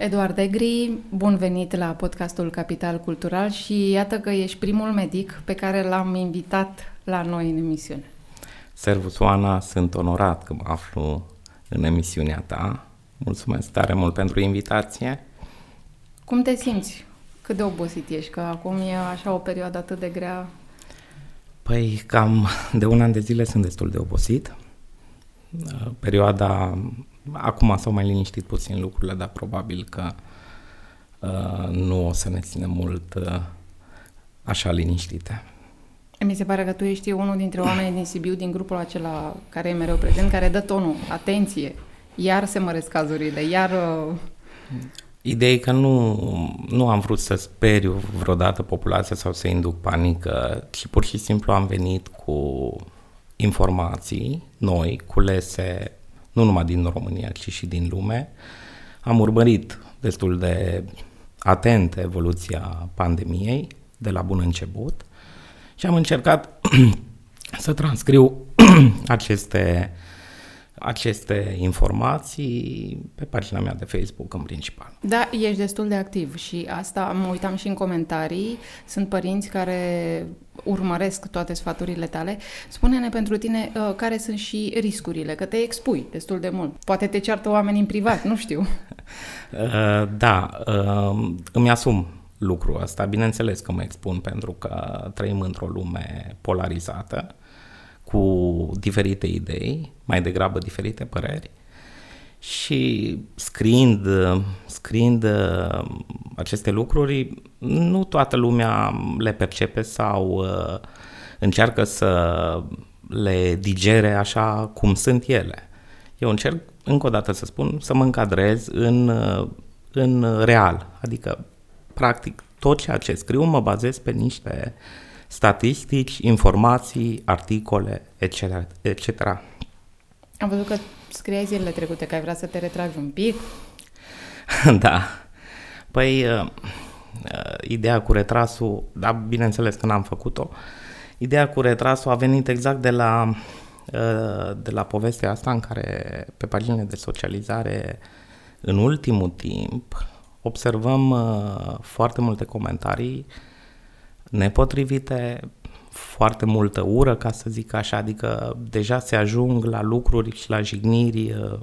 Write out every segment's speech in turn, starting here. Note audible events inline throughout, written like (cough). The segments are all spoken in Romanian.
Eduard Egri, bun venit la podcastul Capital Cultural și iată că ești primul medic pe care l-am invitat la noi în emisiune. Servus, Oana, sunt onorat că mă aflu în emisiunea ta. Mulțumesc tare mult pentru invitație. Cum te simți? Cât de obosit ești? Că acum e așa o perioadă atât de grea. Păi cam de un an de zile sunt destul de obosit. Perioada Acum s-au mai liniștit puțin lucrurile, dar probabil că uh, nu o să ne ține mult uh, așa liniștite. Mi se pare că tu ești unul dintre oamenii din Sibiu, din grupul acela care e mereu prezent, care dă tonul, atenție, iar se măresc cazurile, iar... Uh... Ideea e că nu, nu am vrut să speriu vreodată populația sau să induc panică, ci pur și simplu am venit cu informații noi, culese nu numai din România, ci și din lume. Am urmărit destul de atent evoluția pandemiei de la bun început și am încercat (clears throat) să transcriu (clears throat) aceste aceste informații pe pagina mea de Facebook în principal. Da, ești destul de activ și asta mă uitam și în comentarii. Sunt părinți care urmăresc toate sfaturile tale. Spune-ne pentru tine uh, care sunt și riscurile, că te expui destul de mult. Poate te ceartă oameni în privat, nu știu. (laughs) Uh, da, uh, îmi asum lucrul ăsta. Bineînțeles că mă expun pentru că trăim într-o lume polarizată cu diferite idei, mai degrabă diferite păreri și scriind, scriind uh, aceste lucruri, nu toată lumea le percepe sau uh, încearcă să le digere așa cum sunt ele. Eu încerc, încă o dată să spun, să mă încadrez în, uh, în real, adică, practic, tot ceea ce scriu mă bazez pe niște uh, statistici, informații, articole, etc. etc. Am văzut că scriai zilele trecute că ai vrea să te retragi un pic. (laughs) da. Păi, uh, uh, ideea cu retrasul, da, bineînțeles că n-am făcut-o, ideea cu retrasul a venit exact de la, uh, de la povestea asta în care pe paginile de socializare în ultimul timp observăm uh, foarte multe comentarii uh, nepotrivite, foarte multă ură, ca să zic așa, adică deja se ajung la lucruri și la jigniri uh,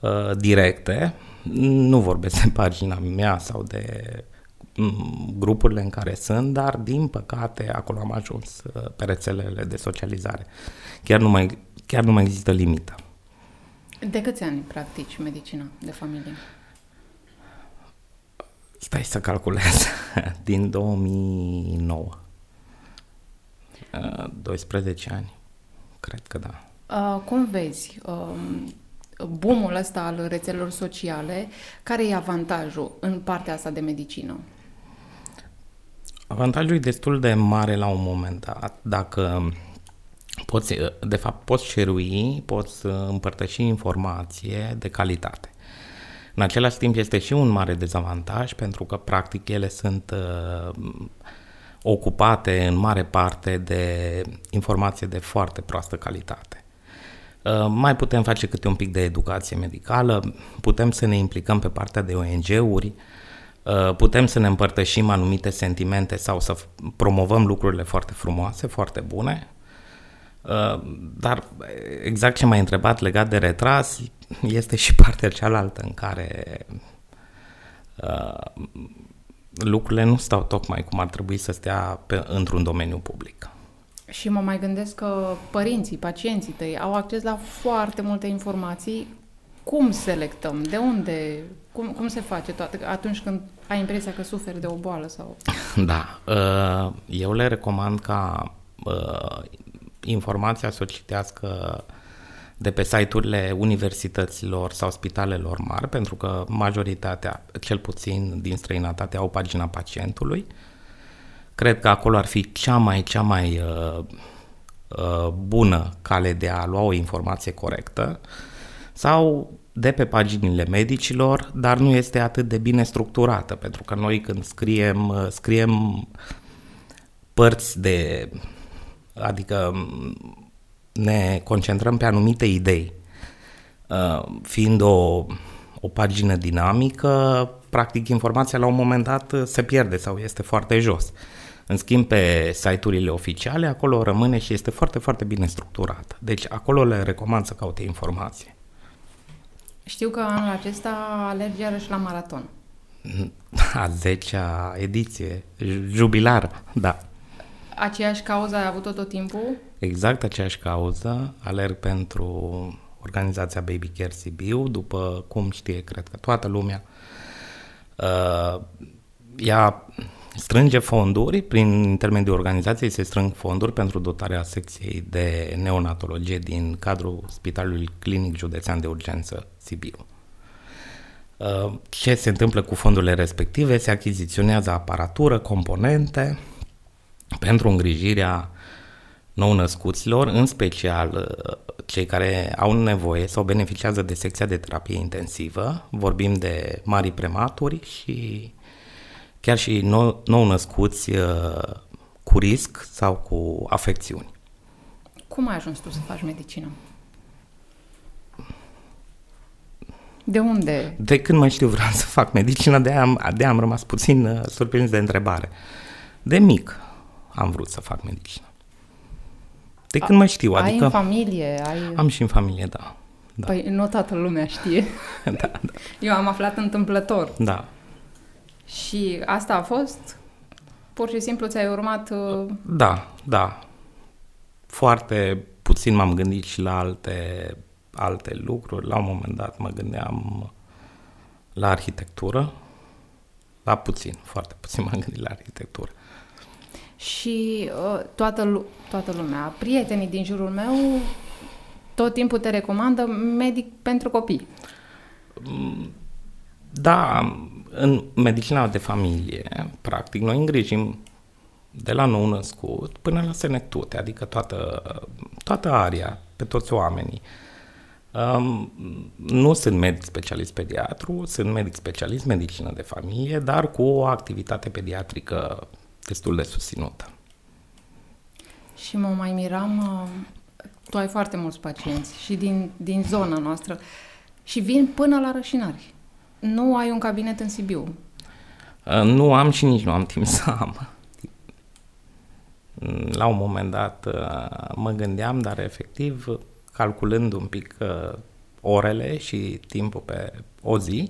uh, directe. Nu vorbesc de pagina mea sau de mm, grupurile în care sunt, dar din păcate acolo am ajuns uh, pe rețelele de socializare. Chiar nu mai, chiar nu mai există limită. De câți ani practici medicina de familie? Stai să calculez. (laughs) Din 2009. 12 ani. Cred că da. Uh, cum vezi uh, boomul ăsta al rețelelor sociale? Care e avantajul în partea asta de medicină? Avantajul e destul de mare la un moment dat. Dacă poți, de fapt, poți șerui, poți împărtăși informație de calitate. În același timp este și un mare dezavantaj pentru că practic ele sunt uh, ocupate în mare parte de informație de foarte proastă calitate. Uh, mai putem face câte un pic de educație medicală, putem să ne implicăm pe partea de ONG-uri, uh, putem să ne împărtășim anumite sentimente sau să promovăm lucrurile foarte frumoase, foarte bune, uh, dar exact ce m-ai întrebat legat de retras, este și (laughs) partea cealaltă în care uh, lucrurile nu stau tocmai cum ar trebui să stea pe, într-un domeniu public. Și mă mai gândesc că părinții, pacienții tăi au acces la foarte multe informații. Cum selectăm? De unde? Cum, cum se face toate? Atunci când ai impresia că suferi de o boală sau... (laughs) Da. Uh, eu le recomand ca uh, informația să o citească de pe site-urile universităților sau spitalelor mari, pentru că majoritatea, cel puțin din străinătate, au pagina pacientului. Cred că acolo ar fi cea mai, cea mai uh, uh, bună cale de a lua o informație corectă sau de pe paginile medicilor, dar nu este atât de bine structurată, pentru că noi când scriem, uh, scriem părți de, adică ne concentrăm pe anumite idei, uh, fiind o, o pagină dinamică, practic informația la un moment dat se pierde sau este foarte jos. În schimb, pe site-urile oficiale, acolo rămâne și este foarte, foarte bine structurată. Deci, acolo le recomand să caute informație. Știu că anul acesta alergi iarăși la maraton. (laughs) A 10-a ediție, jubilar, da. Aceeași cauză ai avut-o tot timpul? Exact aceeași cauză. Alerg pentru organizația Baby Care Sibiu, după cum știe, cred că toată lumea. Uh, ea strânge fonduri, prin intermediul organizației se strâng fonduri pentru dotarea secției de neonatologie din cadrul Spitalului Clinic Județean de Urgență Sibiu. Uh, ce se întâmplă cu fondurile respective? Se achiziționează aparatură, componente pentru îngrijirea nou-născuților, în special uh, cei care au nevoie sau beneficiază de secția de terapie intensivă. Vorbim de mari prematuri și chiar și nou, nou-născuți uh, cu risc sau cu afecțiuni. Cum ai ajuns tu să faci medicină? De unde? De când mă știu vreau să fac medicină, de am, de am rămas puțin uh, surprins de întrebare. De mic am vrut să fac medicină. De când mă știu, adică... Ai în familie? Ai... Am și în familie, da. da. Păi nu toată lumea știe. (laughs) da, da. Eu am aflat întâmplător. Da. Și asta a fost? Pur și simplu ți-ai urmat... Uh... Da, da. Foarte puțin m-am gândit și la alte, alte lucruri. La un moment dat mă gândeam la arhitectură. La puțin, foarte puțin m-am gândit la arhitectură. Și uh, toată, toată lumea, prietenii din jurul meu, tot timpul te recomandă medic pentru copii. Da, în medicina de familie, practic, noi îngrijim de la nou născut până la senectute, adică toată, toată aria, pe toți oamenii. Um, nu sunt medic specialist pediatru, sunt medic specialist medicină de familie, dar cu o activitate pediatrică destul de susținută. Și mă mai miram, uh, tu ai foarte mulți pacienți și din, din zona noastră și vin până la rășinari. Nu ai un cabinet în Sibiu? Uh, nu am și nici nu am timp să am. La un moment dat uh, mă gândeam, dar efectiv, calculând un pic orele și timpul pe o zi,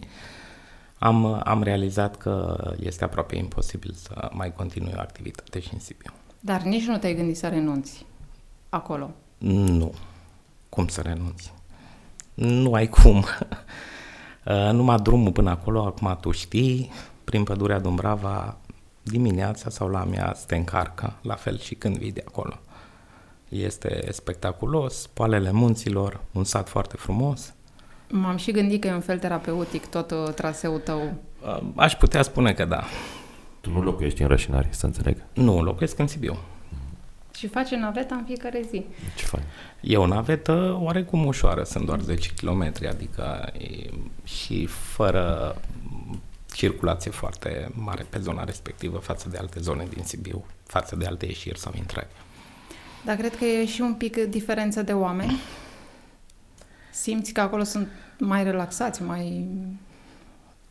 am, am realizat că este aproape imposibil să mai continui o activitate și în Sibiu. Dar nici nu te-ai gândit să renunți acolo? Nu. Cum să renunți? Nu ai cum. (laughs) Uh, numai drumul până acolo, acum tu știi, prin pădurea Dumbrava, dimineața sau la mea te încarcă, la fel și când vii de acolo. Este spectaculos, poalele munților, un sat foarte frumos. M-am și gândit că e un fel terapeutic tot uh, traseul tău. Uh, aș putea spune că da. Tu nu locuiești în Rășinari, să înțeleg? Nu, locuiesc în Sibiu. Și face naveta în fiecare zi. Ce fain. E o navetă oarecum ușoară, sunt doar 10 km, adică e, și fără circulație foarte mare pe zona respectivă față de alte zone din Sibiu, față de alte ieșiri sau intrări. Dar cred că e și un pic diferență de oameni. Simți că acolo sunt mai relaxați, mai,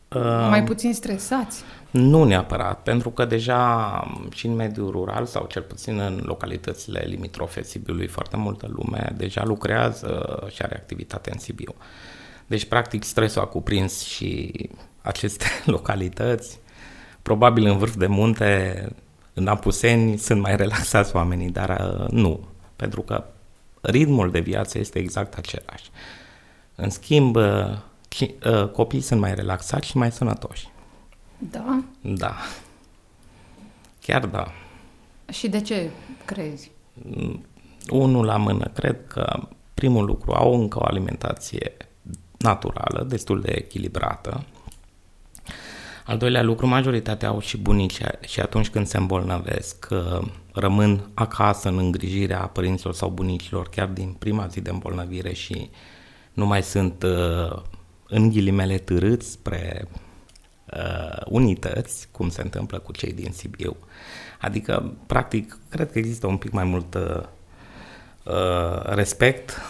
uh, mai puțin stresați? Nu neapărat, pentru că deja și în mediul rural sau cel puțin în localitățile limitrofe Sibiului foarte multă lume deja lucrează și are activitate în Sibiu. Deci, practic, stresul a cuprins și aceste (laughs) localități. Probabil în vârf de munte, în Apuseni, sunt mai relaxați oamenii, dar uh, nu. Pentru că ritmul de viață este exact același. În schimb, uh, uh, copiii sunt mai relaxați și mai sănătoși. Da? Da. Chiar da. Și de ce crezi? Mm, unul la mână, cred că primul lucru, au încă o alimentație naturală, destul de echilibrată. Al doilea lucru, majoritatea au și bunici și atunci când se îmbolnăvesc, uh, rămân acasă în îngrijirea părinților sau bunicilor chiar din prima zi de îmbolnăvire și nu mai sunt uh, în ghilimele târâți spre uh, unități, cum se întâmplă cu cei din Sibiu. Adică, practic, cred că există un pic mai mult uh, respect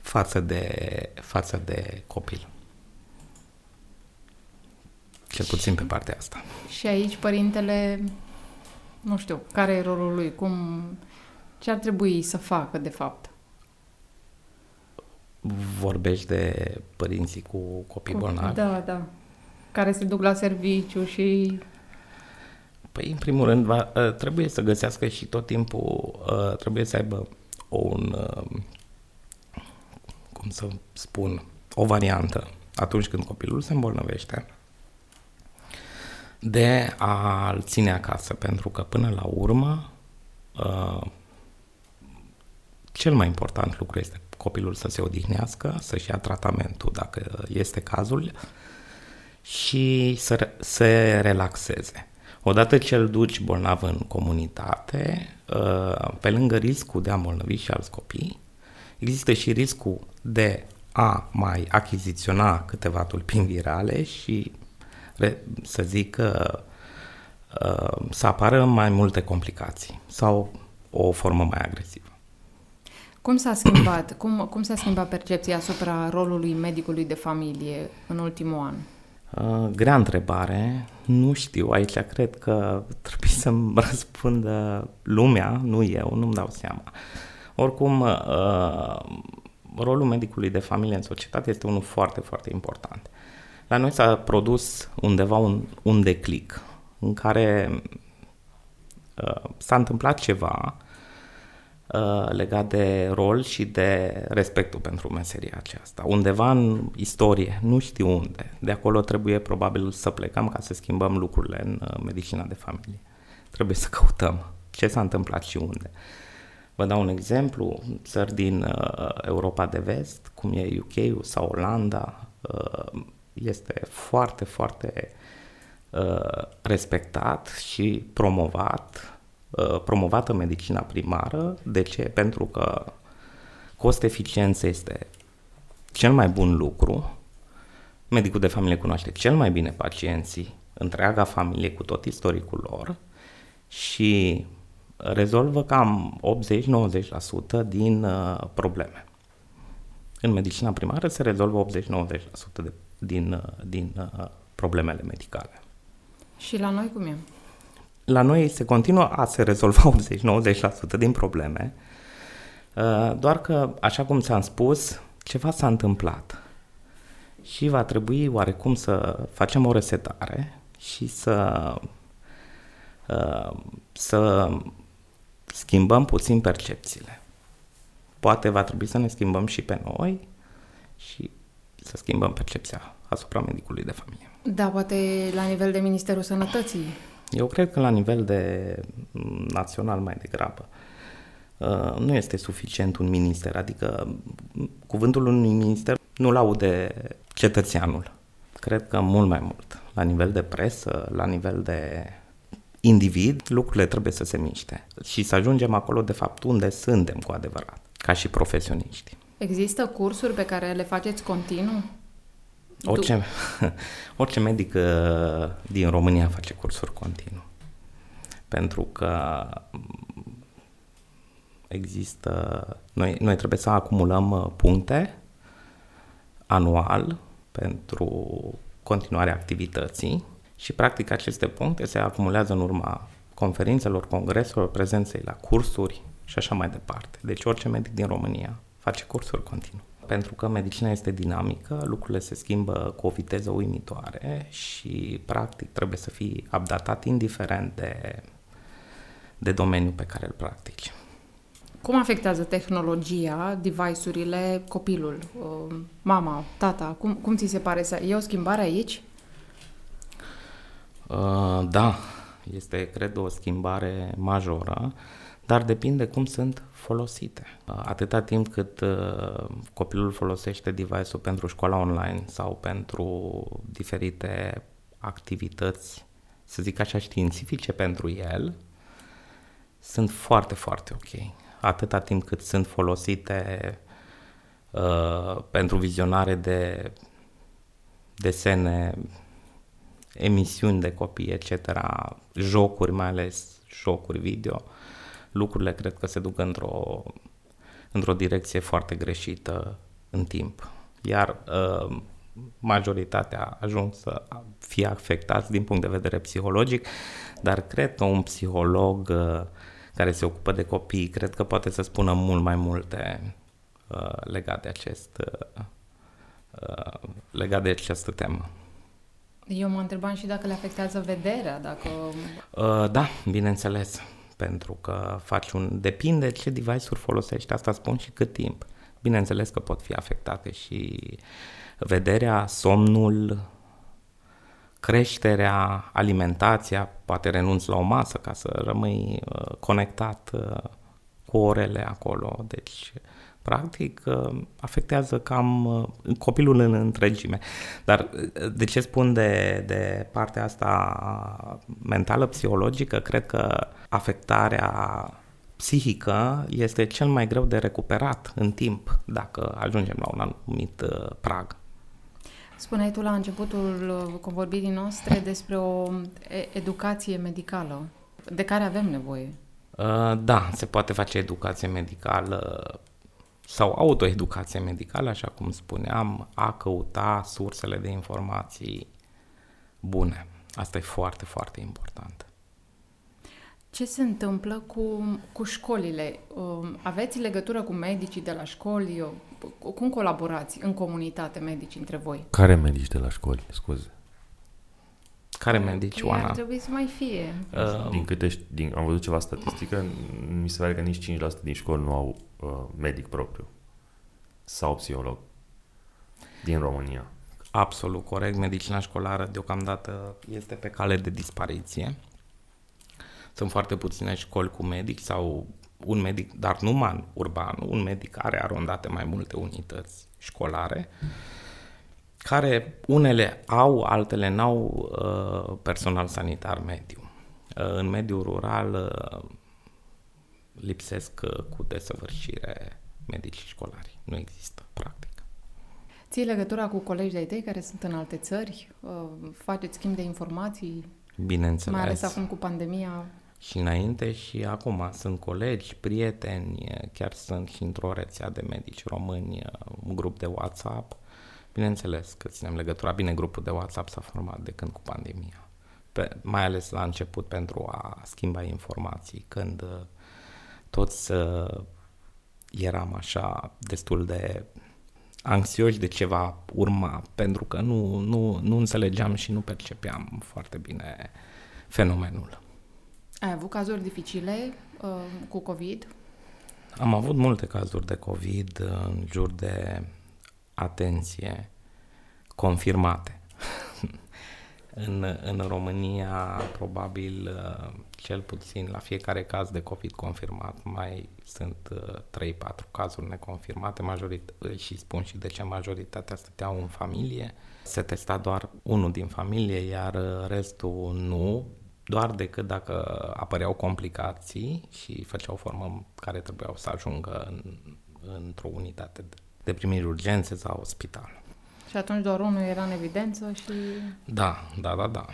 față de, față de copil. cel puțin pe partea asta. Și aici părintele, nu știu, care e rolul lui, cum, ce ar trebui să facă de fapt? Vorbești de părinții cu copii Cu- bolnavi? Da, da. Care se duc la serviciu și... Păi, în primul rând, va, ă, trebuie să găsească și tot timpul, ă, trebuie să aibă un, ă, cum să spun, o variantă atunci când copilul se îmbolnăvește de a-l ține acasă, pentru că până la urmă ă, cel mai important lucru este copilul să se odihnească, să-și ia tratamentul dacă este cazul și să re- se relaxeze. Odată ce îl duci bolnav în comunitate, uh, pe lângă riscul de a îmbolnăvi și alți copii, există și riscul de a mai achiziționa câteva tulpini virale și, re- să zic, uh, uh, să apară mai multe complicații sau o formă mai agresivă. Cum s-a schimbat, cum, cum s-a schimbat percepția asupra rolului medicului de familie în ultimul an? Uh, grea întrebare, nu știu, aici cred că trebuie să-mi (laughs) răspundă lumea, nu eu, nu-mi dau seama. Oricum, uh, rolul medicului de familie în societate este unul foarte, foarte important. La noi s-a produs undeva un, un declic în care uh, s-a întâmplat ceva uh, legat de rol și de respectul pentru meseria aceasta. Undeva în istorie, nu știu unde, de acolo trebuie probabil să plecăm ca să schimbăm lucrurile în uh, medicina de familie. Trebuie să căutăm ce s-a întâmplat și unde. Vă dau un exemplu, țări din uh, Europa de vest, cum e UK sau Olanda, uh, este foarte, foarte uh, respectat și promovat, uh, promovată medicina primară. De ce? Pentru că cost eficiență este cel mai bun lucru. Medicul de familie cunoaște cel mai bine pacienții, întreaga familie cu tot istoricul lor și rezolvă cam 80-90% din uh, probleme. În medicina primară se rezolvă 80-90% de, din, uh, din uh, problemele medicale. Și la noi cum e? La noi se continuă a se rezolva (laughs) 80-90% din probleme, uh, doar că, așa cum ți-am spus, ceva s-a întâmplat și va trebui oarecum să facem o resetare și să, uh, să schimbăm puțin percepțiile. Poate va trebui să ne schimbăm și pe noi și să schimbăm percepția asupra medicului de familie. Da, poate la nivel de Ministerul Sănătății. Eu cred că la nivel de m, național mai degrabă. Uh, nu este suficient un minister, adică m, cuvântul unui minister nu-l aude cetățeanul. Cred că mult mai mult. La nivel de presă, la nivel de individ, lucrurile trebuie să se miște și să ajungem acolo, de fapt, unde suntem cu adevărat, ca și profesioniști. Există cursuri pe care le faceți continuu? Orice, (laughs) orice medic uh, din România face cursuri continuu. Pentru că mm, există... Noi, noi trebuie să acumulăm uh, puncte anual pentru continuarea activității și practic aceste puncte se acumulează în urma conferințelor, congreselor, prezenței la cursuri și așa mai departe. Deci orice medic din România face cursuri continuu. Pentru că medicina este dinamică, lucrurile se schimbă cu o viteză uimitoare și practic trebuie să fii updatat indiferent de, de domeniul pe care îl practici. Cum afectează tehnologia, device-urile, copilul, uh, mama, tata? Cum, cum ți se pare? să E o schimbare aici? Uh, da, este, cred, o schimbare majoră, dar depinde cum sunt folosite. Uh, atâta timp cât uh, copilul folosește device-ul pentru școala online sau pentru diferite activități, să zic așa, științifice pentru el, sunt foarte, foarte ok. Atâta timp cât sunt folosite uh, pentru vizionare de desene, emisiuni de copii, etc., jocuri, mai ales jocuri video, lucrurile cred că se duc într-o, într-o direcție foarte greșită în timp. Iar uh, majoritatea ajung să fie afectați din punct de vedere psihologic, dar cred că un psiholog uh, care se ocupă de copii, cred că poate să spună mult mai multe uh, legat de acest uh, uh, legat de această temă. Eu mă întrebam și dacă le afectează vederea, dacă... Uh, da, bineînțeles, pentru că faci un... Depinde ce device-uri folosești, asta spun și cât timp. Bineînțeles că pot fi afectate și vederea, somnul, creșterea, alimentația, poate renunți la o masă ca să rămâi uh, conectat uh, cu orele acolo. Deci, practic, uh, afectează cam uh, copilul în întregime. Dar uh, de ce spun de, de partea asta mentală, psihologică? Cred că afectarea psihică este cel mai greu de recuperat în timp dacă ajungem la un anumit prag. Spuneai tu la începutul convorbirii noastre despre o educație medicală de care avem nevoie. Da, se poate face educație medicală sau autoeducație medicală, așa cum spuneam, a căuta sursele de informații bune. Asta e foarte, foarte important. Ce se întâmplă cu, cu școlile? Um, aveți legătură cu medicii de la școli? Cum colaborați în comunitate medici între voi? Care medici de la școli, scuze? Care medici, Oana? Ar trebui să mai fie. Uh, din câte din, am văzut ceva statistică, mi se pare că nici 5% din școli nu au uh, medic propriu sau psiholog din România. Absolut corect. Medicina școlară deocamdată este pe cale de dispariție. Sunt foarte puține școli cu medic sau un medic, dar numai urban, un medic are arondate mai multe unități școlare, care unele au, altele n-au uh, personal sanitar mediu. Uh, în mediul rural uh, lipsesc uh, cu desăvârșire medicii școlari. Nu există, practic. Ții legătura cu colegi de-ai tăi care sunt în alte țări? Uh, faceți schimb de informații? Bineînțeles. Mai ales acum cu pandemia? Și înainte și acum sunt colegi, prieteni, chiar sunt și într-o rețea de medici români, un grup de WhatsApp. Bineînțeles că ținem legătura. Bine, grupul de WhatsApp s-a format de când cu pandemia. Pe, mai ales la început pentru a schimba informații, când uh, toți uh, eram așa destul de anxioși de ce va urma, pentru că nu, nu, nu înțelegeam și nu percepeam foarte bine fenomenul. Ai avut cazuri dificile uh, cu COVID? Am avut multe cazuri de COVID în jur de atenție confirmate. (laughs) în, în România, probabil, uh, cel puțin la fiecare caz de COVID confirmat, mai sunt 3-4 uh, cazuri neconfirmate majorit- și spun și de ce majoritatea stăteau în familie. Se testa doar unul din familie, iar uh, restul nu, doar decât dacă apăreau complicații și făceau formă care trebuiau să ajungă în, într-o unitate de primiri urgențe sau spital. Și atunci doar unul era în evidență și... Da, da, da, da.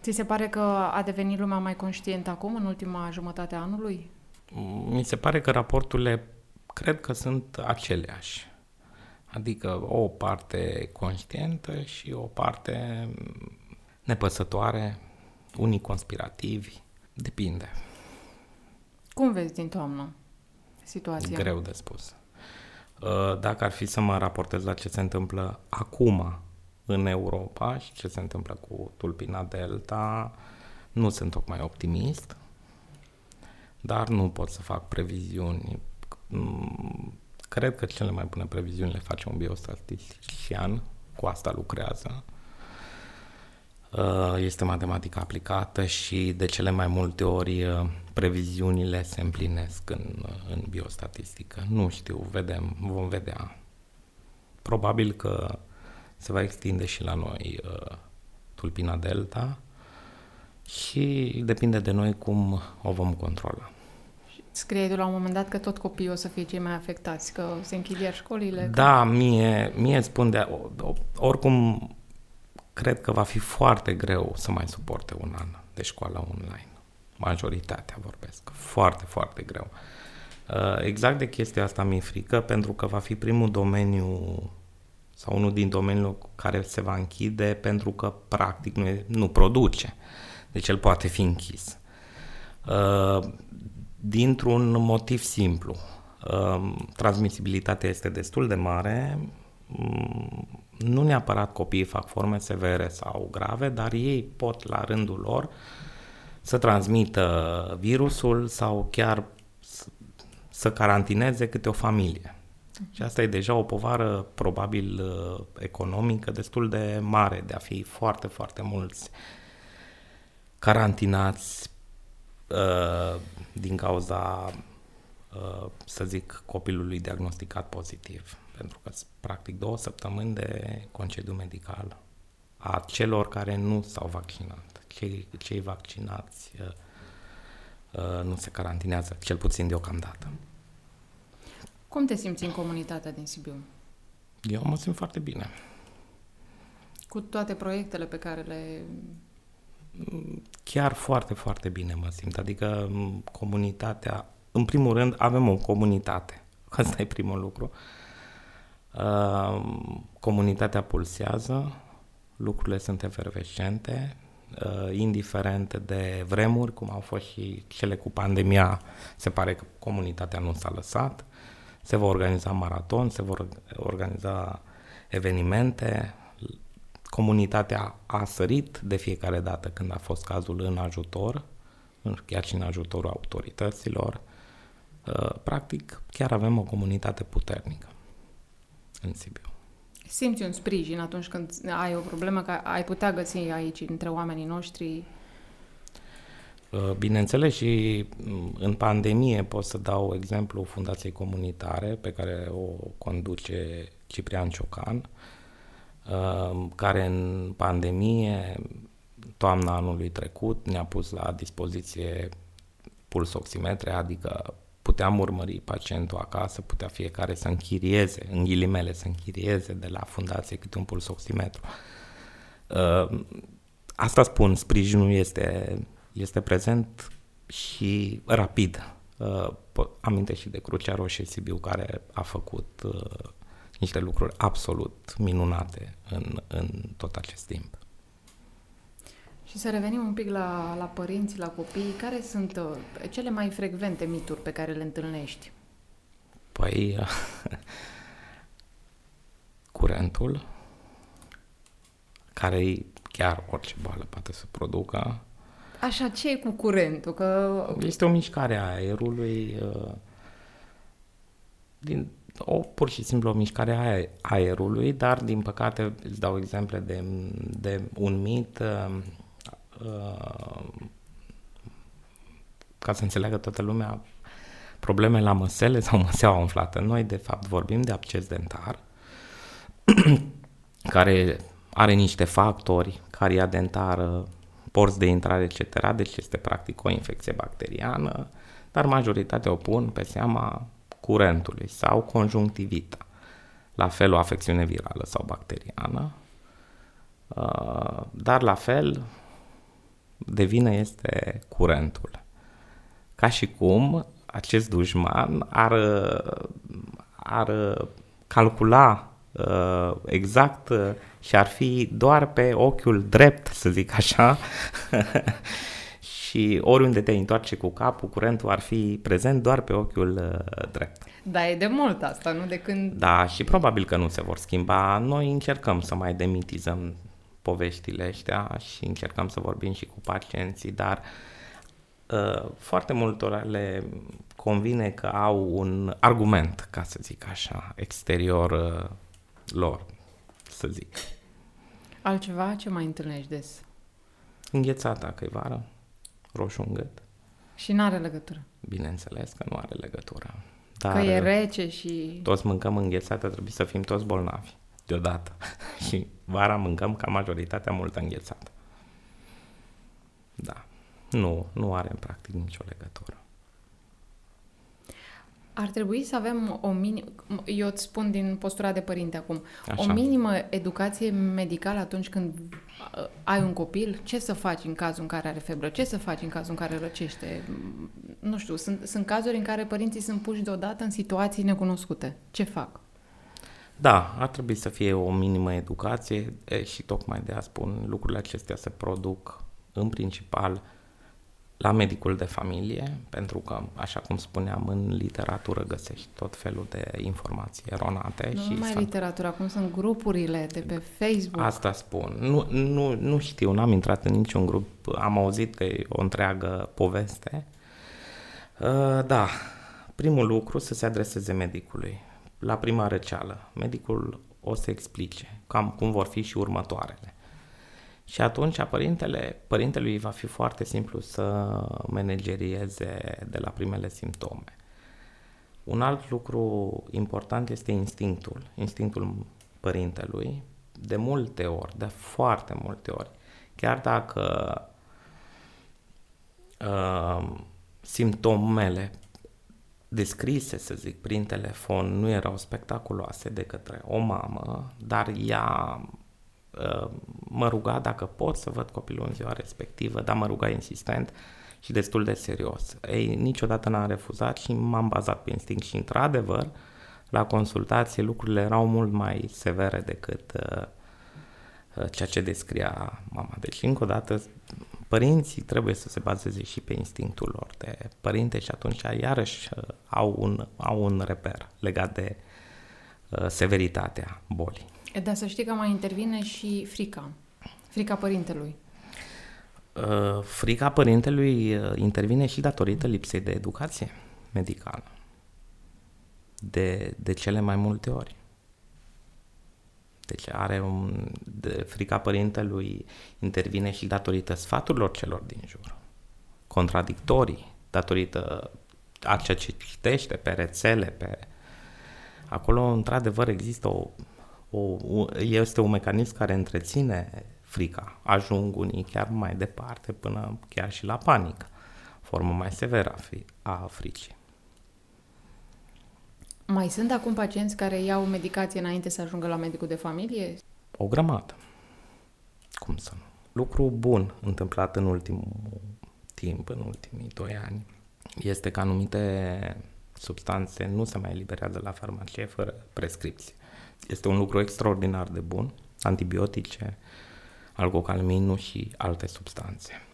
Ți se pare că a devenit lumea mai conștientă acum, în ultima jumătate a anului? Mi se pare că raporturile cred că sunt aceleași. Adică o parte conștientă și o parte nepăsătoare, unii conspirativi, depinde. Cum vezi din toamnă situația? Greu de spus. Uh, dacă ar fi să mă raportez la ce se întâmplă acum în Europa și ce se întâmplă cu tulpina Delta, nu sunt tocmai optimist, dar nu pot să fac previziuni. Mm, cred că cele mai bune previziuni le face un biostatistician, cu asta lucrează. Uh, este matematică aplicată și de cele mai multe ori uh, previziunile se împlinesc în, în biostatistică. Nu știu, vedem, vom vedea. Probabil că se va extinde și la noi uh, tulpina delta și depinde de noi cum o vom controla. Scrie de la un moment dat că tot copiii o să fie cei mai afectați, că se închid iar școlile. Da, că... mie, mie spun de... Oricum, cred că va fi foarte greu să mai suporte un an de școală online majoritatea vorbesc. Foarte, foarte greu. Uh, exact de chestia asta mi-e frică, pentru că va fi primul domeniu sau unul din domeniul care se va închide pentru că practic nu, e, nu produce. Deci el poate fi închis. Uh, dintr-un motiv simplu. Uh, transmisibilitatea este destul de mare, mm, nu neapărat copiii fac forme severe sau grave, dar ei pot la rândul lor să transmită virusul sau chiar să carantineze câte o familie. Și asta e deja o povară probabil uh, economică destul de mare, de a fi foarte, foarte mulți carantinați uh, din cauza, uh, să zic, copilului diagnosticat pozitiv. Pentru că practic două săptămâni de concediu medical a celor care nu s-au vaccinat. Cei, cei vaccinați uh, uh, nu se carantinează, cel puțin deocamdată. Cum te simți în comunitatea din Sibiu? Eu mă simt foarte bine. Cu toate proiectele pe care le... Chiar foarte, foarte bine mă simt. Adică comunitatea... În primul rând, avem o comunitate. (laughs) Asta e primul lucru. Uh, comunitatea pulsează, lucrurile sunt efervescente, uh, indiferent de vremuri, cum au fost și cele cu pandemia, se pare că comunitatea nu s-a lăsat se vor organiza maraton, se vor organiza evenimente. Comunitatea a sărit de fiecare dată când a fost cazul în ajutor, chiar și în ajutorul autorităților. Uh, practic, chiar avem o comunitate puternică în Sibiu. Simți un sprijin atunci când ai o problemă, că ai putea găsi aici, între oamenii noștri, Uh, bineînțeles și mm, în pandemie pot să dau exemplu Fundației Comunitare pe care o conduce Ciprian Ciocan, uh, care în pandemie, toamna anului trecut, ne-a pus la dispoziție pulsoximetre, adică puteam urmări pacientul acasă, putea fiecare să închirieze, în ghilimele să închirieze de la fundație câte un pulsoximetru. Uh, asta spun, sprijinul este este prezent și rapid. Uh, aminte și de Crucea Roșie Sibiu care a făcut uh, niște lucruri absolut minunate în, în tot acest timp. Și să revenim un pic la, la părinți, la copii. Care sunt uh, cele mai frecvente mituri pe care le întâlnești? Păi, curentul, care chiar orice boală poate să producă, Așa, ce e cu curentul? Că... Este o mișcare a aerului, uh, din, o, pur și simplu o mișcare a aerului, dar din păcate îți dau exemple de, de un mit uh, uh, ca să înțeleagă toată lumea probleme la măsele sau măseaua umflată. Noi de fapt vorbim de acces dentar (clears throat) care are niște factori, caria dentară, porți de intrare, etc. Deci este practic o infecție bacteriană, dar majoritatea o pun pe seama curentului sau conjunctivita. La fel o afecțiune virală sau bacteriană, uh, dar la fel de vină este curentul. Ca și cum acest dușman ar, ar calcula uh, exact uh, și ar fi doar pe ochiul drept, să zic așa, (laughs) și oriunde te întoarce cu capul, curentul ar fi prezent doar pe ochiul uh, drept. Da, e de mult asta, nu de când... Da, și probabil că nu se vor schimba. Noi încercăm să mai demitizăm poveștile astea și încercăm să vorbim și cu pacienții, dar uh, foarte multora le convine că au un argument, ca să zic așa, exterior uh, lor, să zic. Altceva? Ce mai întâlnești des? Înghețata, că e vară, roșu în gât. Și nu are legătură? Bineînțeles că nu are legătură. Dar că e rece și... Toți mâncăm înghețată, trebuie să fim toți bolnavi deodată. (laughs) și vara mâncăm ca majoritatea multă înghețată. Da. Nu, nu are în practic nicio legătură. Ar trebui să avem o minimă, eu îți spun din postura de părinte acum, Așa. o minimă educație medicală atunci când uh, ai un copil, ce să faci în cazul în care are febră, ce să faci în cazul în care răcește, nu știu, sunt, sunt cazuri în care părinții sunt puși deodată în situații necunoscute. Ce fac? Da, ar trebui să fie o minimă educație e, și tocmai de a spun lucrurile acestea se produc în principal la medicul de familie, pentru că, așa cum spuneam, în literatură găsești tot felul de informații eronate. Nu și numai sunt... literatura, cum sunt grupurile de pe Facebook. Asta spun. Nu, nu, nu știu, n-am intrat în niciun grup, am auzit că e o întreagă poveste. Uh, da, primul lucru să se adreseze medicului. La prima răceală, medicul o să explice cam cum vor fi și următoarele. Și atunci părintele, părintelui va fi foarte simplu să managerieze de la primele simptome. Un alt lucru important este instinctul, instinctul părintelui, de multe ori, de foarte multe ori. Chiar dacă uh, simptomele descrise, să zic, prin telefon nu erau spectaculoase de către o mamă, dar ea uh, mă ruga dacă pot să văd copilul în ziua respectivă, dar mă ruga insistent și destul de serios. Ei, niciodată n-am refuzat și m-am bazat pe instinct și, într-adevăr, la consultație lucrurile erau mult mai severe decât uh, uh, ceea ce descria mama. Deci, încă o dată, părinții trebuie să se bazeze și pe instinctul lor de părinte și atunci iarăși uh, au un, au un reper legat de uh, severitatea bolii. Dar să știi că mai intervine și frica. Frica părintelui. Uh, frica părintelui uh, intervine și datorită lipsei de educație medicală. De, de cele mai multe ori. Deci are un, de, frica părintelui intervine și datorită sfaturilor celor din jur. Contradictorii, datorită a ceea ce citește pe rețele, pe... Acolo, într-adevăr, există o, o, este un mecanism care întreține frica. Ajung unii chiar mai departe, până chiar și la panică, formă mai severă a fricii. Mai sunt acum pacienți care iau medicație înainte să ajungă la medicul de familie? O grămadă. Cum să nu? Lucru bun întâmplat în ultimul timp, în ultimii doi ani, este că anumite substanțe nu se mai eliberează la farmacie fără prescripție. Este un lucru extraordinar de bun, antibiotice, algocalminul și alte substanțe.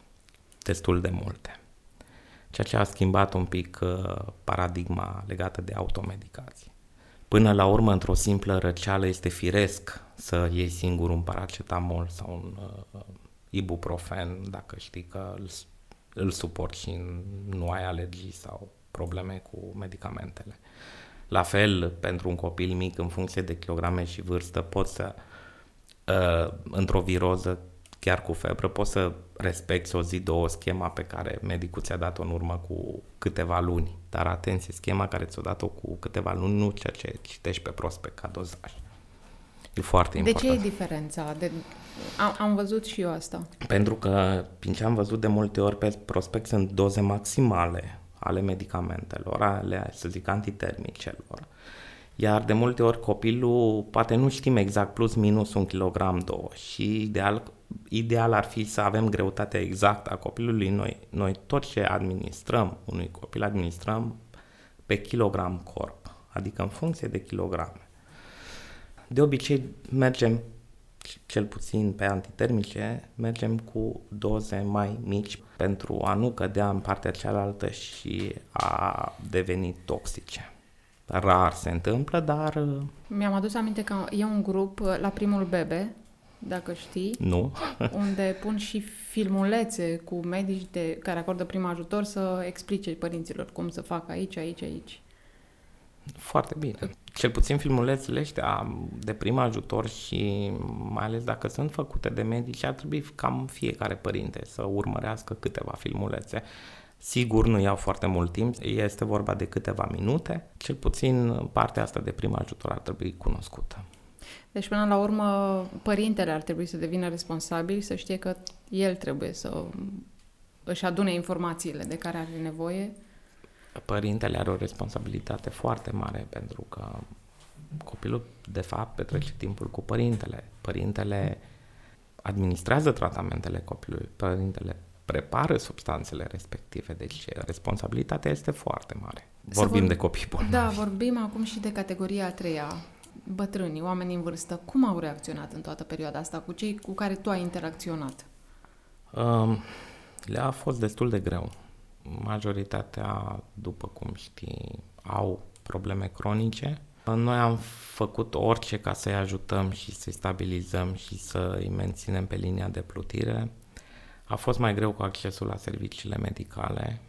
Destul de multe ceea ce a schimbat un pic uh, paradigma legată de automedicație. Până la urmă, într-o simplă răceală, este firesc să iei singur un paracetamol sau un uh, ibuprofen, dacă știi că îl, îl suporti și nu ai alergii sau probleme cu medicamentele. La fel, pentru un copil mic, în funcție de kilograme și vârstă, poți să, uh, într-o viroză, chiar cu febră, poți să respecti o zi, două schema pe care medicul ți-a dat-o în urmă cu câteva luni. Dar atenție, schema care ți-a dat-o cu câteva luni, nu ceea ce citești pe prospect ca dozaj. E foarte important. De ce e diferența? De... Am, am văzut și eu asta. Pentru că, prin ce am văzut de multe ori pe prospect, sunt doze maximale ale medicamentelor, ale, să zic, antitermicelor. Iar de multe ori copilul, poate nu știm exact plus minus un kilogram, două și ideal ideal ar fi să avem greutatea exactă a copilului. Noi, noi tot ce administrăm unui copil, administrăm pe kilogram corp, adică în funcție de kilograme. De obicei mergem, cel puțin pe antitermice, mergem cu doze mai mici pentru a nu cădea în partea cealaltă și a deveni toxice. Rar se întâmplă, dar... Mi-am adus aminte că e un grup la primul bebe dacă știi. Nu. (laughs) unde pun și filmulețe cu medici de, care acordă prim ajutor să explice părinților cum să facă aici, aici, aici. Foarte bine. Cel puțin filmulețele ăștia de prim ajutor și mai ales dacă sunt făcute de medici, ar trebui cam fiecare părinte să urmărească câteva filmulețe. Sigur, nu iau foarte mult timp, este vorba de câteva minute, cel puțin partea asta de prim ajutor ar trebui cunoscută. Deci, până la urmă, părintele ar trebui să devină responsabil, să știe că el trebuie să își adune informațiile de care are nevoie. Părintele are o responsabilitate foarte mare pentru că copilul, de fapt, petrece timpul cu părintele. Părintele administrează tratamentele copilului, părintele prepară substanțele respective, deci responsabilitatea este foarte mare. Vorbim vor... de copii bolnavi. Da, vorbim acum și de categoria a treia, bătrânii, oamenii în vârstă, cum au reacționat în toată perioada asta cu cei cu care tu ai interacționat? Um, le-a fost destul de greu. Majoritatea, după cum știi, au probleme cronice. Noi am făcut orice ca să-i ajutăm și să-i stabilizăm și să-i menținem pe linia de plutire. A fost mai greu cu accesul la serviciile medicale.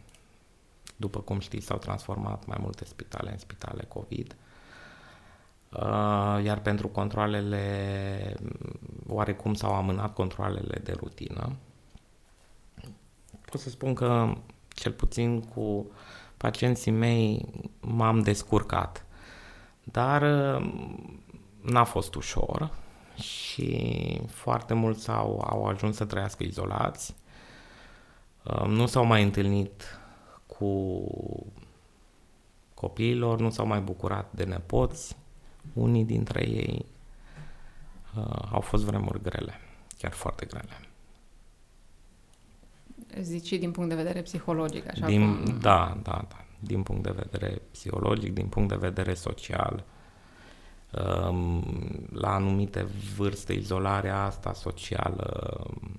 După cum știți, s-au transformat mai multe spitale în spitale COVID. Uh, iar pentru controlele, oarecum s-au amânat controlele de rutină. Pot să spun că, cel puțin cu pacienții mei, m-am descurcat. Dar uh, n-a fost ușor și foarte mulți au, au ajuns să trăiască izolați. Uh, nu s-au mai întâlnit cu copiilor, nu s-au mai bucurat de nepoți. Unii dintre ei uh, au fost vremuri grele, chiar foarte grele. Zici din punct de vedere psihologic, așa din, cum... Da, da, da. Din punct de vedere psihologic, din punct de vedere social. Um, la anumite vârste, izolarea asta socială um,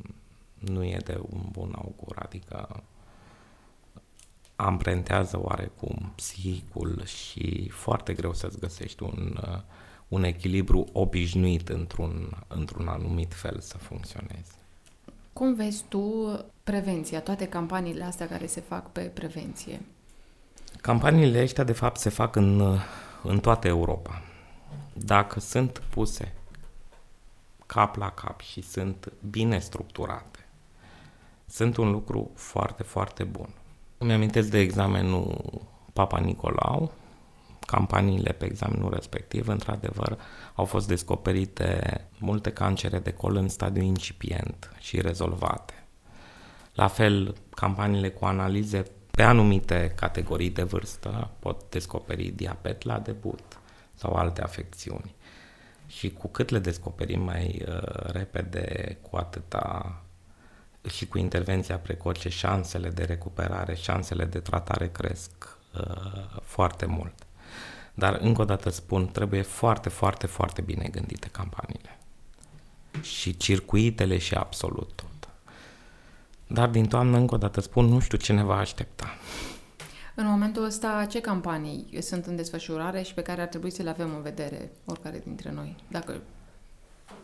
nu e de un bun augur, adică amprentează oarecum psihicul și foarte greu să-ți găsești un, uh, un echilibru obișnuit într-un, într-un anumit fel să funcționeze. Cum vezi tu prevenția, toate campaniile astea care se fac pe prevenție? Campaniile astea, de fapt, se fac în, în toată Europa. Dacă sunt puse cap la cap și sunt bine structurate, sunt un lucru foarte, foarte bun. Îmi amintesc de examenul Papa Nicolau, campaniile pe examenul respectiv, într-adevăr, au fost descoperite multe cancere de col în stadiu incipient și rezolvate. La fel, campaniile cu analize pe anumite categorii de vârstă pot descoperi diabet la debut sau alte afecțiuni. Și cu cât le descoperim mai uh, repede, cu atâta și cu intervenția precoce, șansele de recuperare, șansele de tratare cresc uh, foarte mult. Dar, încă o dată spun, trebuie foarte, foarte, foarte bine gândite campaniile. Și circuitele și absolut tot. Dar din toamnă, încă o dată spun, nu știu ce ne va aștepta. În momentul ăsta, ce campanii sunt în desfășurare și pe care ar trebui să le avem în vedere, oricare dintre noi? Dacă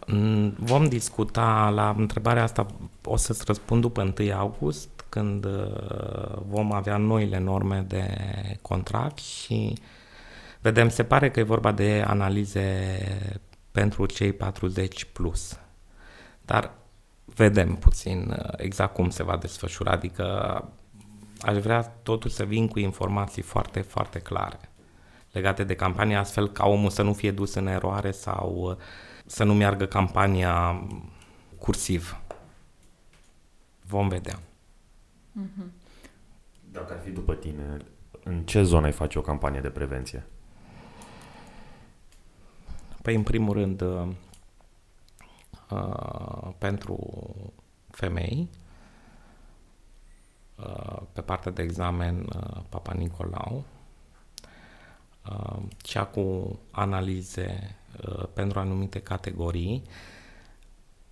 mm, Vom discuta la întrebarea asta, o să-ți răspund după 1 august, când uh, vom avea noile norme de contract și vedem, se pare că e vorba de analize pentru cei 40 plus. Dar vedem puțin uh, exact cum se va desfășura, adică aș vrea totul să vin cu informații foarte, foarte clare legate de campanie, astfel ca omul să nu fie dus în eroare sau uh, să nu meargă campania cursiv. Vom vedea. Mm-hmm. Dacă ar fi după tine, în ce zonă ai face o campanie de prevenție? Păi, în primul rând, uh, uh, pentru femei, uh, pe partea de examen uh, Papa Nicolau, uh, cea cu analize uh, pentru anumite categorii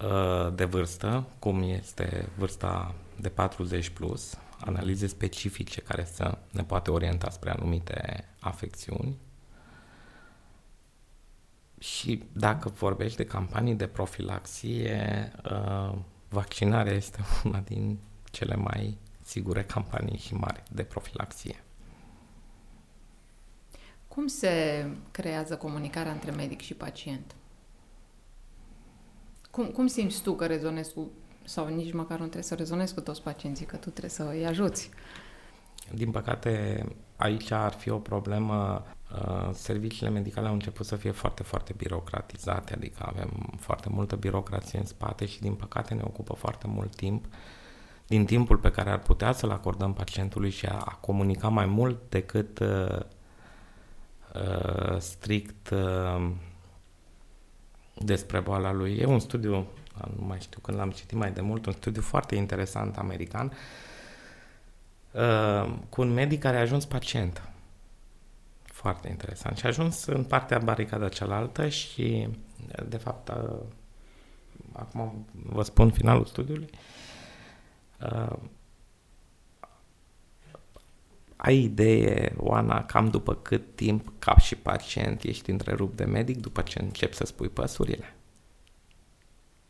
uh, de vârstă, cum este vârsta de 40 plus, analize specifice care să ne poate orienta spre anumite afecțiuni, și dacă vorbești de campanii de profilaxie, uh, vaccinarea este (laughs) una din cele mai sigure campanii și mari de profilaxie. Cum se creează comunicarea între medic și pacient? Cum, cum simți tu că rezonezi cu, sau nici măcar nu trebuie să rezonezi cu toți pacienții, că tu trebuie să îi ajuți? Din păcate, aici ar fi o problemă Uh, serviciile medicale au început să fie foarte, foarte birocratizate, adică avem foarte multă birocrație în spate și din păcate ne ocupă foarte mult timp din timpul pe care ar putea să-l acordăm pacientului și a, a comunica mai mult decât uh, uh, strict uh, despre boala lui. E un studiu, nu mai știu când l-am citit mai de mult, un studiu foarte interesant american uh, cu un medic care a ajuns pacient Foarte interesant. Și ajuns în partea baricada cealaltă și, de fapt, uh, acum vă spun finalul studiului, uh, ai idee, Oana, cam după cât timp, ca și pacient, ești întrerupt de medic după ce începi să spui păsurile?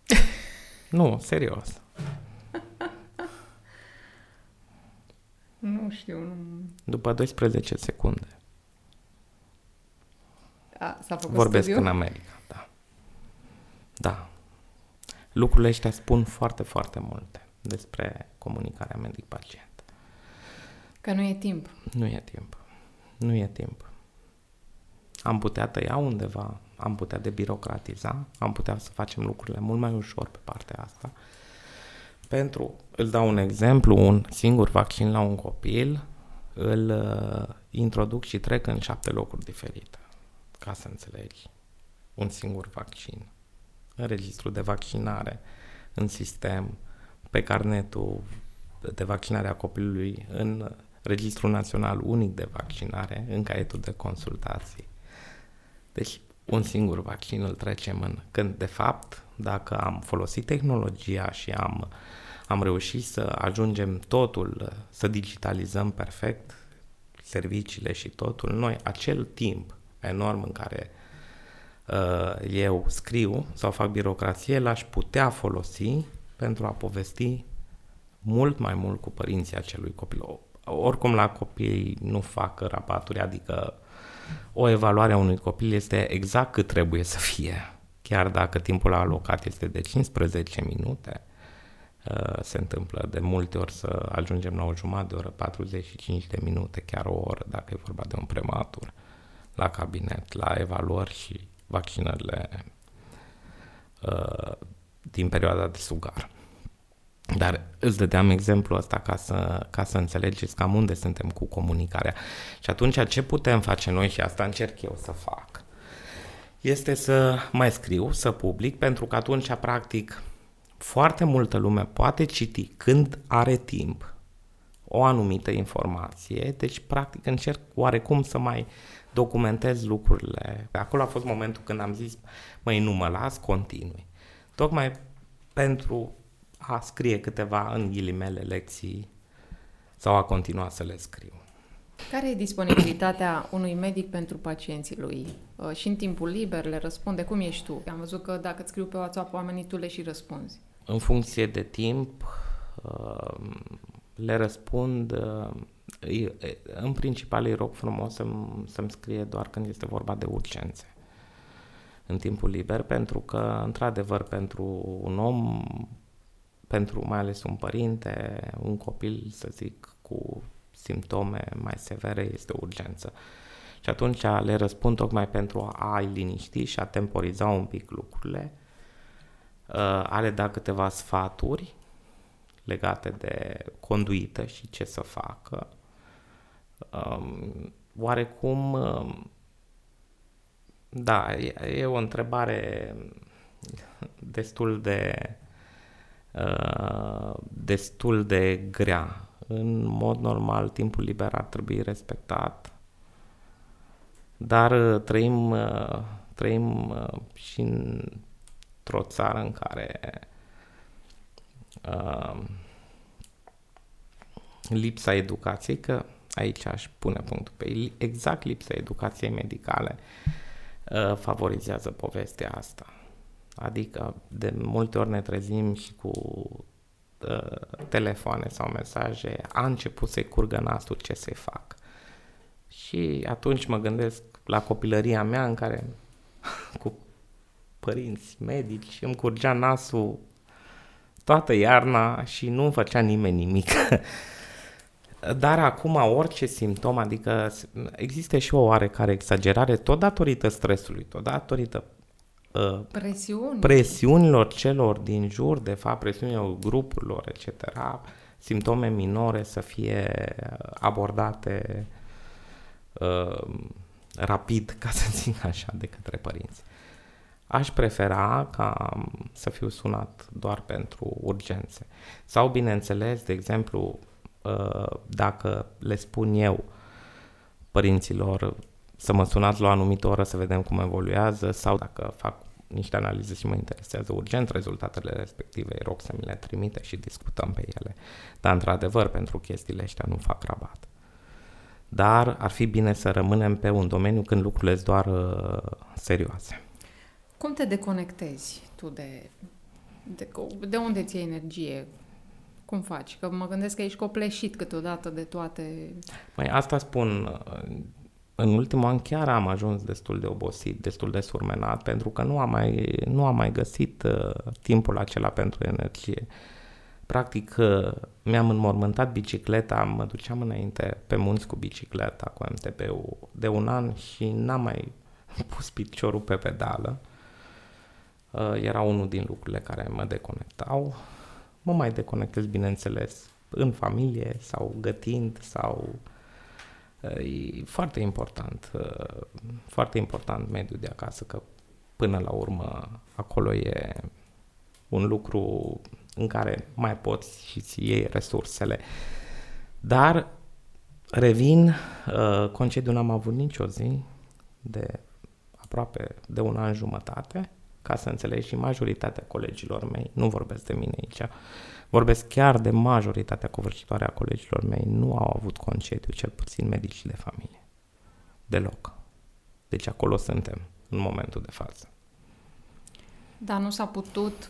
(laughs) nu, serios. Nu știu. Nu... După 12 secunde. A, s-a făcut Vorbesc studiu? în America, da. Da. Lucrurile ăștia spun foarte, foarte multe despre comunicarea medic-pacient. Că nu e timp. Nu e timp. Nu e timp. Am putea tăia undeva, am putea debirocratiza, am putea să facem lucrurile mult mai ușor pe partea asta. Pentru, îl dau un exemplu, un singur vaccin la un copil, îl uh, introduc și trec în șapte locuri diferite, ca să înțelegi. Un singur vaccin. În registru de vaccinare, în sistem, pe carnetul de vaccinare a copilului, în Registrul Național Unic de Vaccinare, în caietul de consultații. Deci, un singur vaccin îl trecem în... Când, de fapt, dacă am folosit tehnologia și am, am reușit să ajungem totul, să digitalizăm perfect serviciile și totul, noi acel timp enorm în care uh, eu scriu sau fac birocrație, l-aș putea folosi pentru a povesti mult mai mult cu părinții acelui copil. Oricum la copii nu fac rapaturi, adică o evaluare a unui copil este exact cât trebuie să fie. Chiar dacă timpul alocat este de 15 minute, uh, se întâmplă de multe ori să ajungem la o jumătate de oră, 45 de minute, chiar o oră, dacă e vorba de un prematur, la cabinet, la evaluări și vaccinările uh, din perioada de sugar. Dar îți dădeam exemplu ăsta ca să, ca să înțelegeți cam unde suntem cu comunicarea. Și atunci ce putem face noi, și asta încerc eu să fac, este să mai scriu, să public, pentru că atunci, practic, foarte multă lume poate citi când are timp o anumită informație, deci, practic, încerc oarecum să mai documentez lucrurile. Acolo a fost momentul când am zis, măi, nu mă las, continui. Tocmai pentru a scrie câteva, în ghilimele, lecții sau a continua să le scriu. Care e disponibilitatea unui medic pentru pacienții lui? Uh, și în timpul liber le răspunde? Cum ești tu? Am văzut că dacă îți scriu pe WhatsApp oamenii, tu le și răspunzi. În funcție de timp, uh, le răspund, uh, în principal îi rog frumos să-mi, să-mi scrie doar când este vorba de urgențe în timpul liber, pentru că, într-adevăr, pentru un om pentru mai ales un părinte, un copil, să zic, cu simptome mai severe, este o urgență. Și atunci le răspund tocmai pentru a-i liniști și a temporiza un pic lucrurile, uh, a le da câteva sfaturi legate de conduită și ce să facă. Um, oarecum, um, da, e o întrebare destul de Uh, destul de grea. În mod normal, timpul liber ar trebui respectat, dar uh, trăim, uh, trăim uh, și într-o țară în care uh, lipsa educației, că aici aș pune punctul pe exact lipsa educației medicale uh, favorizează povestea asta. Adică de multe ori ne trezim și cu uh, telefoane sau mesaje, a început să-i curgă nasul, ce să-i fac? Și atunci mă gândesc la copilăria mea în care (laughs) cu părinți medici îmi curgea nasul toată iarna și nu făcea nimeni nimic. (laughs) Dar acum orice simptom, adică există și o oarecare exagerare, tot datorită stresului, tot datorită Uh, Presiuni. presiunilor celor din jur, de fapt, presiunilor grupurilor, etc., simptome minore să fie abordate uh, rapid, ca să zic așa, de către părinți. Aș prefera ca să fiu sunat doar pentru urgențe. Sau, bineînțeles, de exemplu, uh, dacă le spun eu părinților să mă sunați la o anumită oră să vedem cum evoluează sau dacă fac niște analize și mă interesează urgent rezultatele respective, îi rog să mi le trimite și discutăm pe ele. Dar, într-adevăr, pentru chestiile astea nu fac rabat. Dar ar fi bine să rămânem pe un domeniu când lucrurile sunt doar uh, serioase. Cum te deconectezi tu de, de, de unde ți energie? Cum faci? Că mă gândesc că ești copleșit câteodată de toate... Mai asta spun, în ultimul an chiar am ajuns destul de obosit, destul de surmenat, pentru că nu am mai, nu am mai găsit uh, timpul acela pentru energie. Practic, uh, mi-am înmormântat bicicleta, mă duceam înainte pe munți cu bicicleta, cu MTB-ul, de un an și n-am mai (laughs) pus piciorul pe pedală. Uh, era unul din lucrurile care mă deconectau. Mă mai deconectez, bineînțeles, în familie sau gătind sau E foarte important, uh, foarte important mediul de acasă, că până la urmă acolo e un lucru în care mai poți și ți iei resursele. Dar revin, uh, concediu n-am avut nicio zi de aproape de un an jumătate, ca să înțelegi și majoritatea colegilor mei, nu vorbesc de mine aici, vorbesc chiar de majoritatea covârșitoare a colegilor mei, nu au avut concediu, cel puțin medicii de familie. Deloc. Deci acolo suntem, în momentul de față. Dar nu s-a putut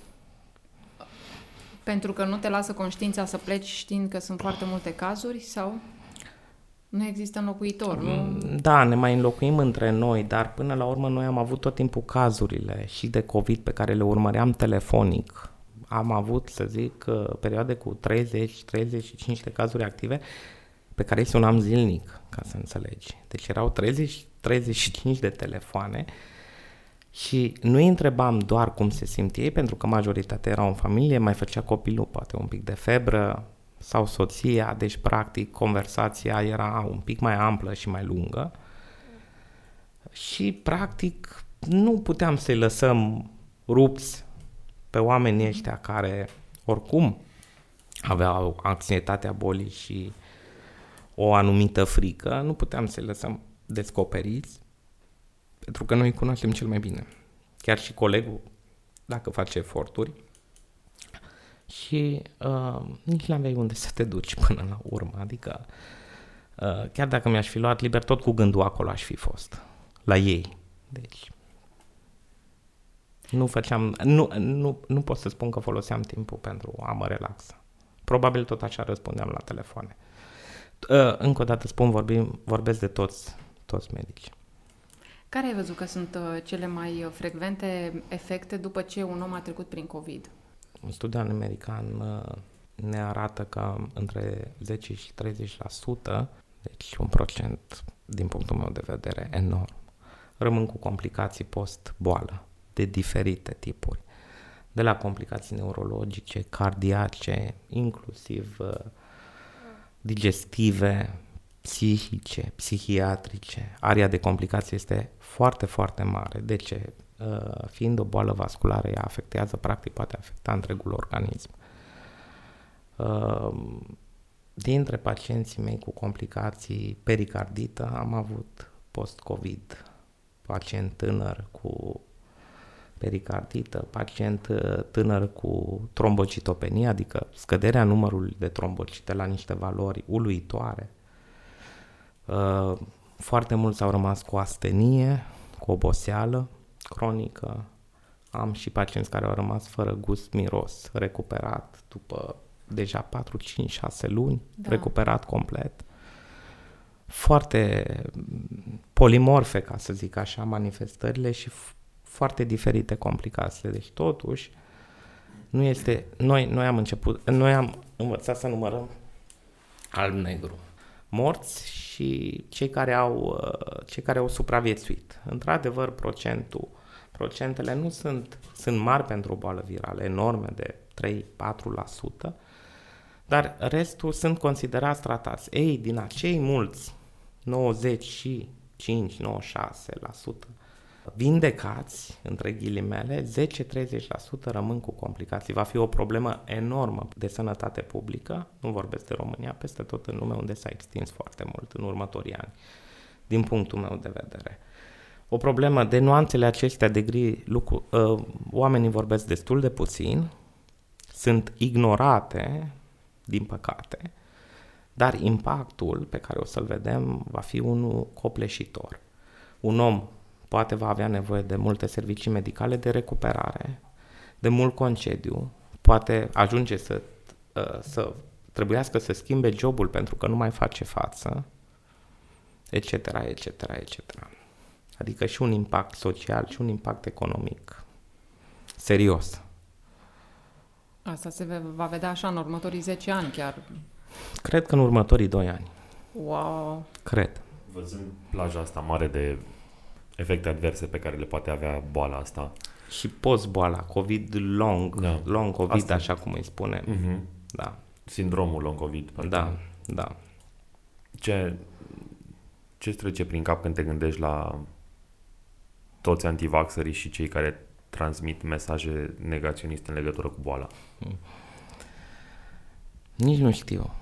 pentru că nu te lasă conștiința să pleci știind că sunt foarte multe cazuri sau nu există înlocuitor, nu? Mm, da, ne mai înlocuim între noi, dar până la urmă noi am avut tot timpul cazurile și de COVID pe care le urmăream telefonic am avut, să zic, uh, perioade cu 30-35 de cazuri active pe care îi sunam zilnic, ca să înțelegi. Deci erau 30-35 de telefoane și nu îi întrebam doar cum se simt ei, pentru că majoritatea erau în familie, mai făcea copilul poate un pic de febră sau soția, deci practic conversația era un pic mai amplă și mai lungă și practic nu puteam să-i lăsăm rupți pe oamenii ăștia care oricum aveau anxietatea bolii și o anumită frică, nu puteam să-i lăsăm descoperiți, pentru că noi îi cunoaștem cel mai bine. Chiar și colegul, dacă face eforturi, și uh, nici n-aveai unde să te duci până la urmă. Adică, uh, chiar dacă mi-aș fi luat liber, tot cu gândul acolo aș fi fost, la ei. Deci, nu făceam, nu, nu, nu pot să spun că foloseam timpul pentru a mă relaxa. Probabil tot așa răspundeam la telefoane. Uh, încă o dată spun, vorbim, vorbesc de toți, toți medici. Care ai văzut că sunt uh, cele mai uh, frecvente efecte după ce un om a trecut prin COVID? Un studiu american ne arată că între 10 și 30%, deci un procent din punctul meu de vedere enorm, rămân cu complicații post-boală de diferite tipuri, de la complicații neurologice, cardiace, inclusiv uh, digestive, psihice, psihiatrice. Aria de complicații este foarte, foarte mare. De ce? Uh, fiind o boală vasculară, ea afectează, practic poate afecta întregul organism. Uh, dintre pacienții mei cu complicații pericardită am avut post-COVID pacient tânăr cu pericardită, pacient uh, tânăr cu trombocitopenie, adică scăderea numărului de trombocite la niște valori uluitoare. Uh, foarte mulți au rămas cu astenie, cu oboseală cronică. Am și pacienți care au rămas fără gust, miros, recuperat după deja 4, 5, 6 luni, da. recuperat complet. Foarte polimorfe, ca să zic așa, manifestările și foarte diferite complicații. Deci totuși nu este, noi, noi am început, noi am învățat să numărăm alb-negru, morți și cei care au, uh, cei care au supraviețuit. Într-adevăr, procentul, procentele nu sunt, sunt mari pentru o boală virală, enorme de 3-4%, dar restul sunt considerați tratați. Ei, din acei mulți, 95-96%, vindecați, între ghilimele, 10-30% rămân cu complicații. Va fi o problemă enormă de sănătate publică, nu vorbesc de România, peste tot în lume unde s-a extins foarte mult în următorii ani. din punctul meu de vedere. O problemă de nuanțele acestea de gri, lucru, uh, oamenii vorbesc destul de puțin, sunt ignorate, din păcate, dar impactul pe care o să-l vedem va fi unul copleșitor. Un om poate va avea nevoie de multe servicii medicale de recuperare, de mult concediu, poate ajunge să, uh, să trebuiască să schimbe jobul pentru că nu mai face față, etc., etc., etc. Adică și un impact social și un impact economic serios. Asta se va vedea așa în următorii 10 ani chiar. Cred că în următorii 2 ani. Wow! Cred. Văzând plaja asta mare de efecte adverse pe care le poate avea boala asta. Și post-boala, COVID long, da. long COVID, asta. așa cum îi spune. Uh-huh. Da. Sindromul long COVID. Da, da. Ce, ce trece prin cap când te gândești la toți antivaxării și cei care transmit mesaje negaționiste în legătură cu boala? Hmm. Nici nu știu.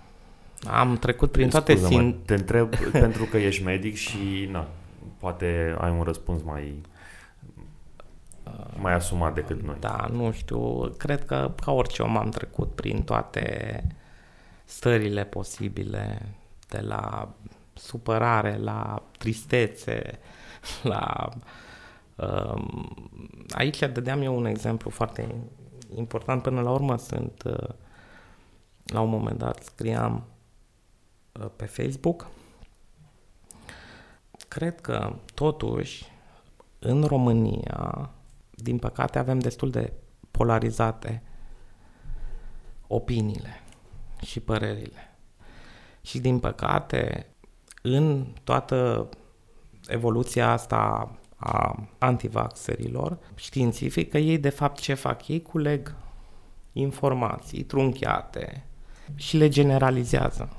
Am trecut prin toate sin... Te întreb (laughs) pentru că ești medic și na, poate ai un răspuns mai mai asumat decât noi. Da, nu știu. Cred că ca orice om am trecut prin toate stările posibile, de la supărare, la tristețe, (laughs) la... Um, aici dădeam eu un exemplu foarte important. Până la urmă sunt... Uh, la un moment dat scriam uh, pe Facebook. Cred că totuși în România, din păcate, avem destul de polarizate opiniile și părerile. Și din păcate, în toată evoluția asta a antivaxerilor, științifică, ei de fapt ce fac? Ei culeg informații trunchiate și le generalizează.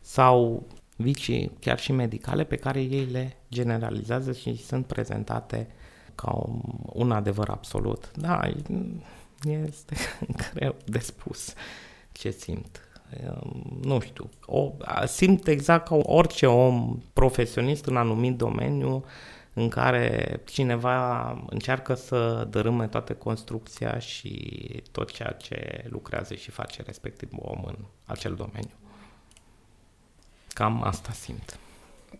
Sau vicii chiar și medicale pe care ei le generalizează și sunt prezentate ca un adevăr absolut. Da, este (laughs) greu de spus ce simt. Nu știu, o, simt exact ca orice om profesionist în anumit domeniu în care cineva încearcă să dărâme toată construcția și tot ceea ce lucrează și face respectiv om în acel domeniu. Cam asta simt.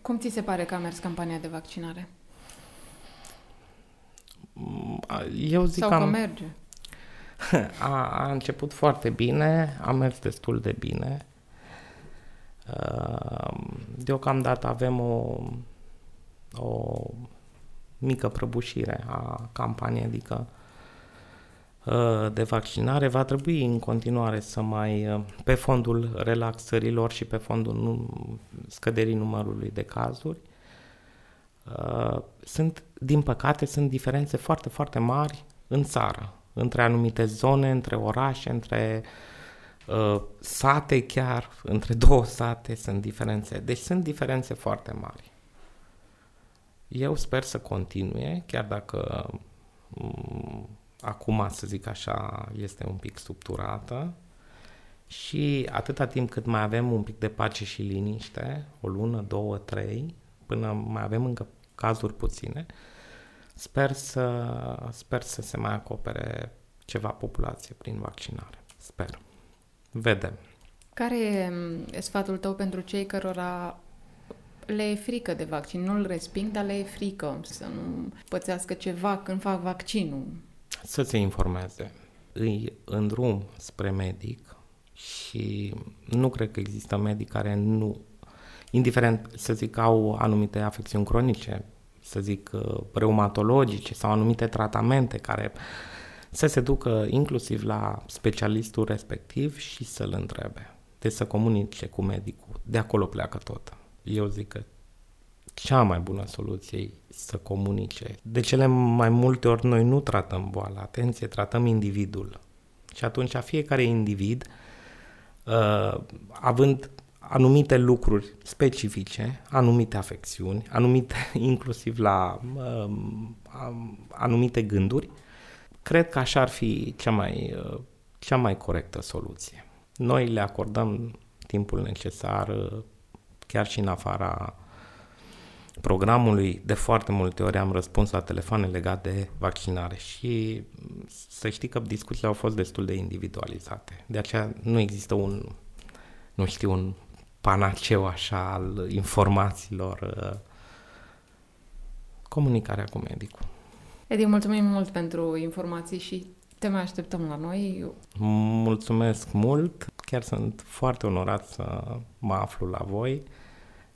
Cum ți se pare că a mers campania de vaccinare? Eu zic Sau că, că merge? (laughs) A, a început foarte bine, a mers destul de bine. Deocamdată avem o, o mică prăbușire a campaniei, adică de vaccinare, va trebui în continuare să mai, pe fondul relaxărilor și pe fondul scăderii numărului de cazuri, sunt, din păcate, sunt diferențe foarte, foarte mari în țară între anumite zone, între orașe, între uh, sate chiar, între două sate sunt diferențe. Deci sunt diferențe foarte mari. Eu sper să continue, chiar dacă um, acum, să zic așa, este un pic subturată și atâta timp cât mai avem un pic de pace și liniște, o lună, două, trei, până mai avem încă cazuri puține, uh, Sper să, sper să se mai acopere ceva populație prin vaccinare. Sper. Vedem. Care e sfatul tău pentru cei cărora le e frică de vaccin? Nu-l resping, dar le e frică să nu pățească ceva când fac vaccinul. Să se informeze. Îi îndrum spre medic și nu cred că există medic care nu, indiferent să zic, au anumite afecțiuni cronice, să zic, uh, reumatologice sau anumite tratamente care să se ducă inclusiv la specialistul respectiv și să-l întrebe. Deci să comunice cu medicul. De acolo pleacă tot. Eu zic că cea mai bună soluție e să comunice. De cele mai multe ori noi nu tratăm boala, atenție, tratăm individul. Și atunci fiecare individ, uh, având anumite lucruri specifice, anumite afecțiuni, anumite (laughs) inclusiv la um, anumite gânduri, cred că așa ar fi cea mai, uh, cea mai corectă soluție. Noi le acordăm timpul necesar uh, chiar și în afara programului, de foarte multe ori am răspuns la telefoane legate de vaccinare și să știi că discuțiile au fost destul de individualizate. De aceea nu există un, nu știu, un panaceu așa al informațiilor, uh, comunicarea cu medicul. Edi, mulțumim mult pentru informații și te mai așteptăm la noi. Mulțumesc mult, chiar sunt foarte onorat să mă aflu la voi.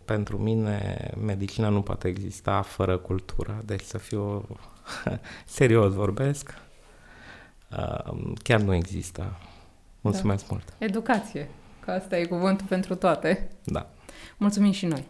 Pentru mine, medicina nu poate exista fără cultură, deci să fiu (laughs) serios vorbesc, uh, chiar nu există. Mulțumesc da. mult! Educație, că asta e cuvântul pentru toate. Da. Mulțumim și noi!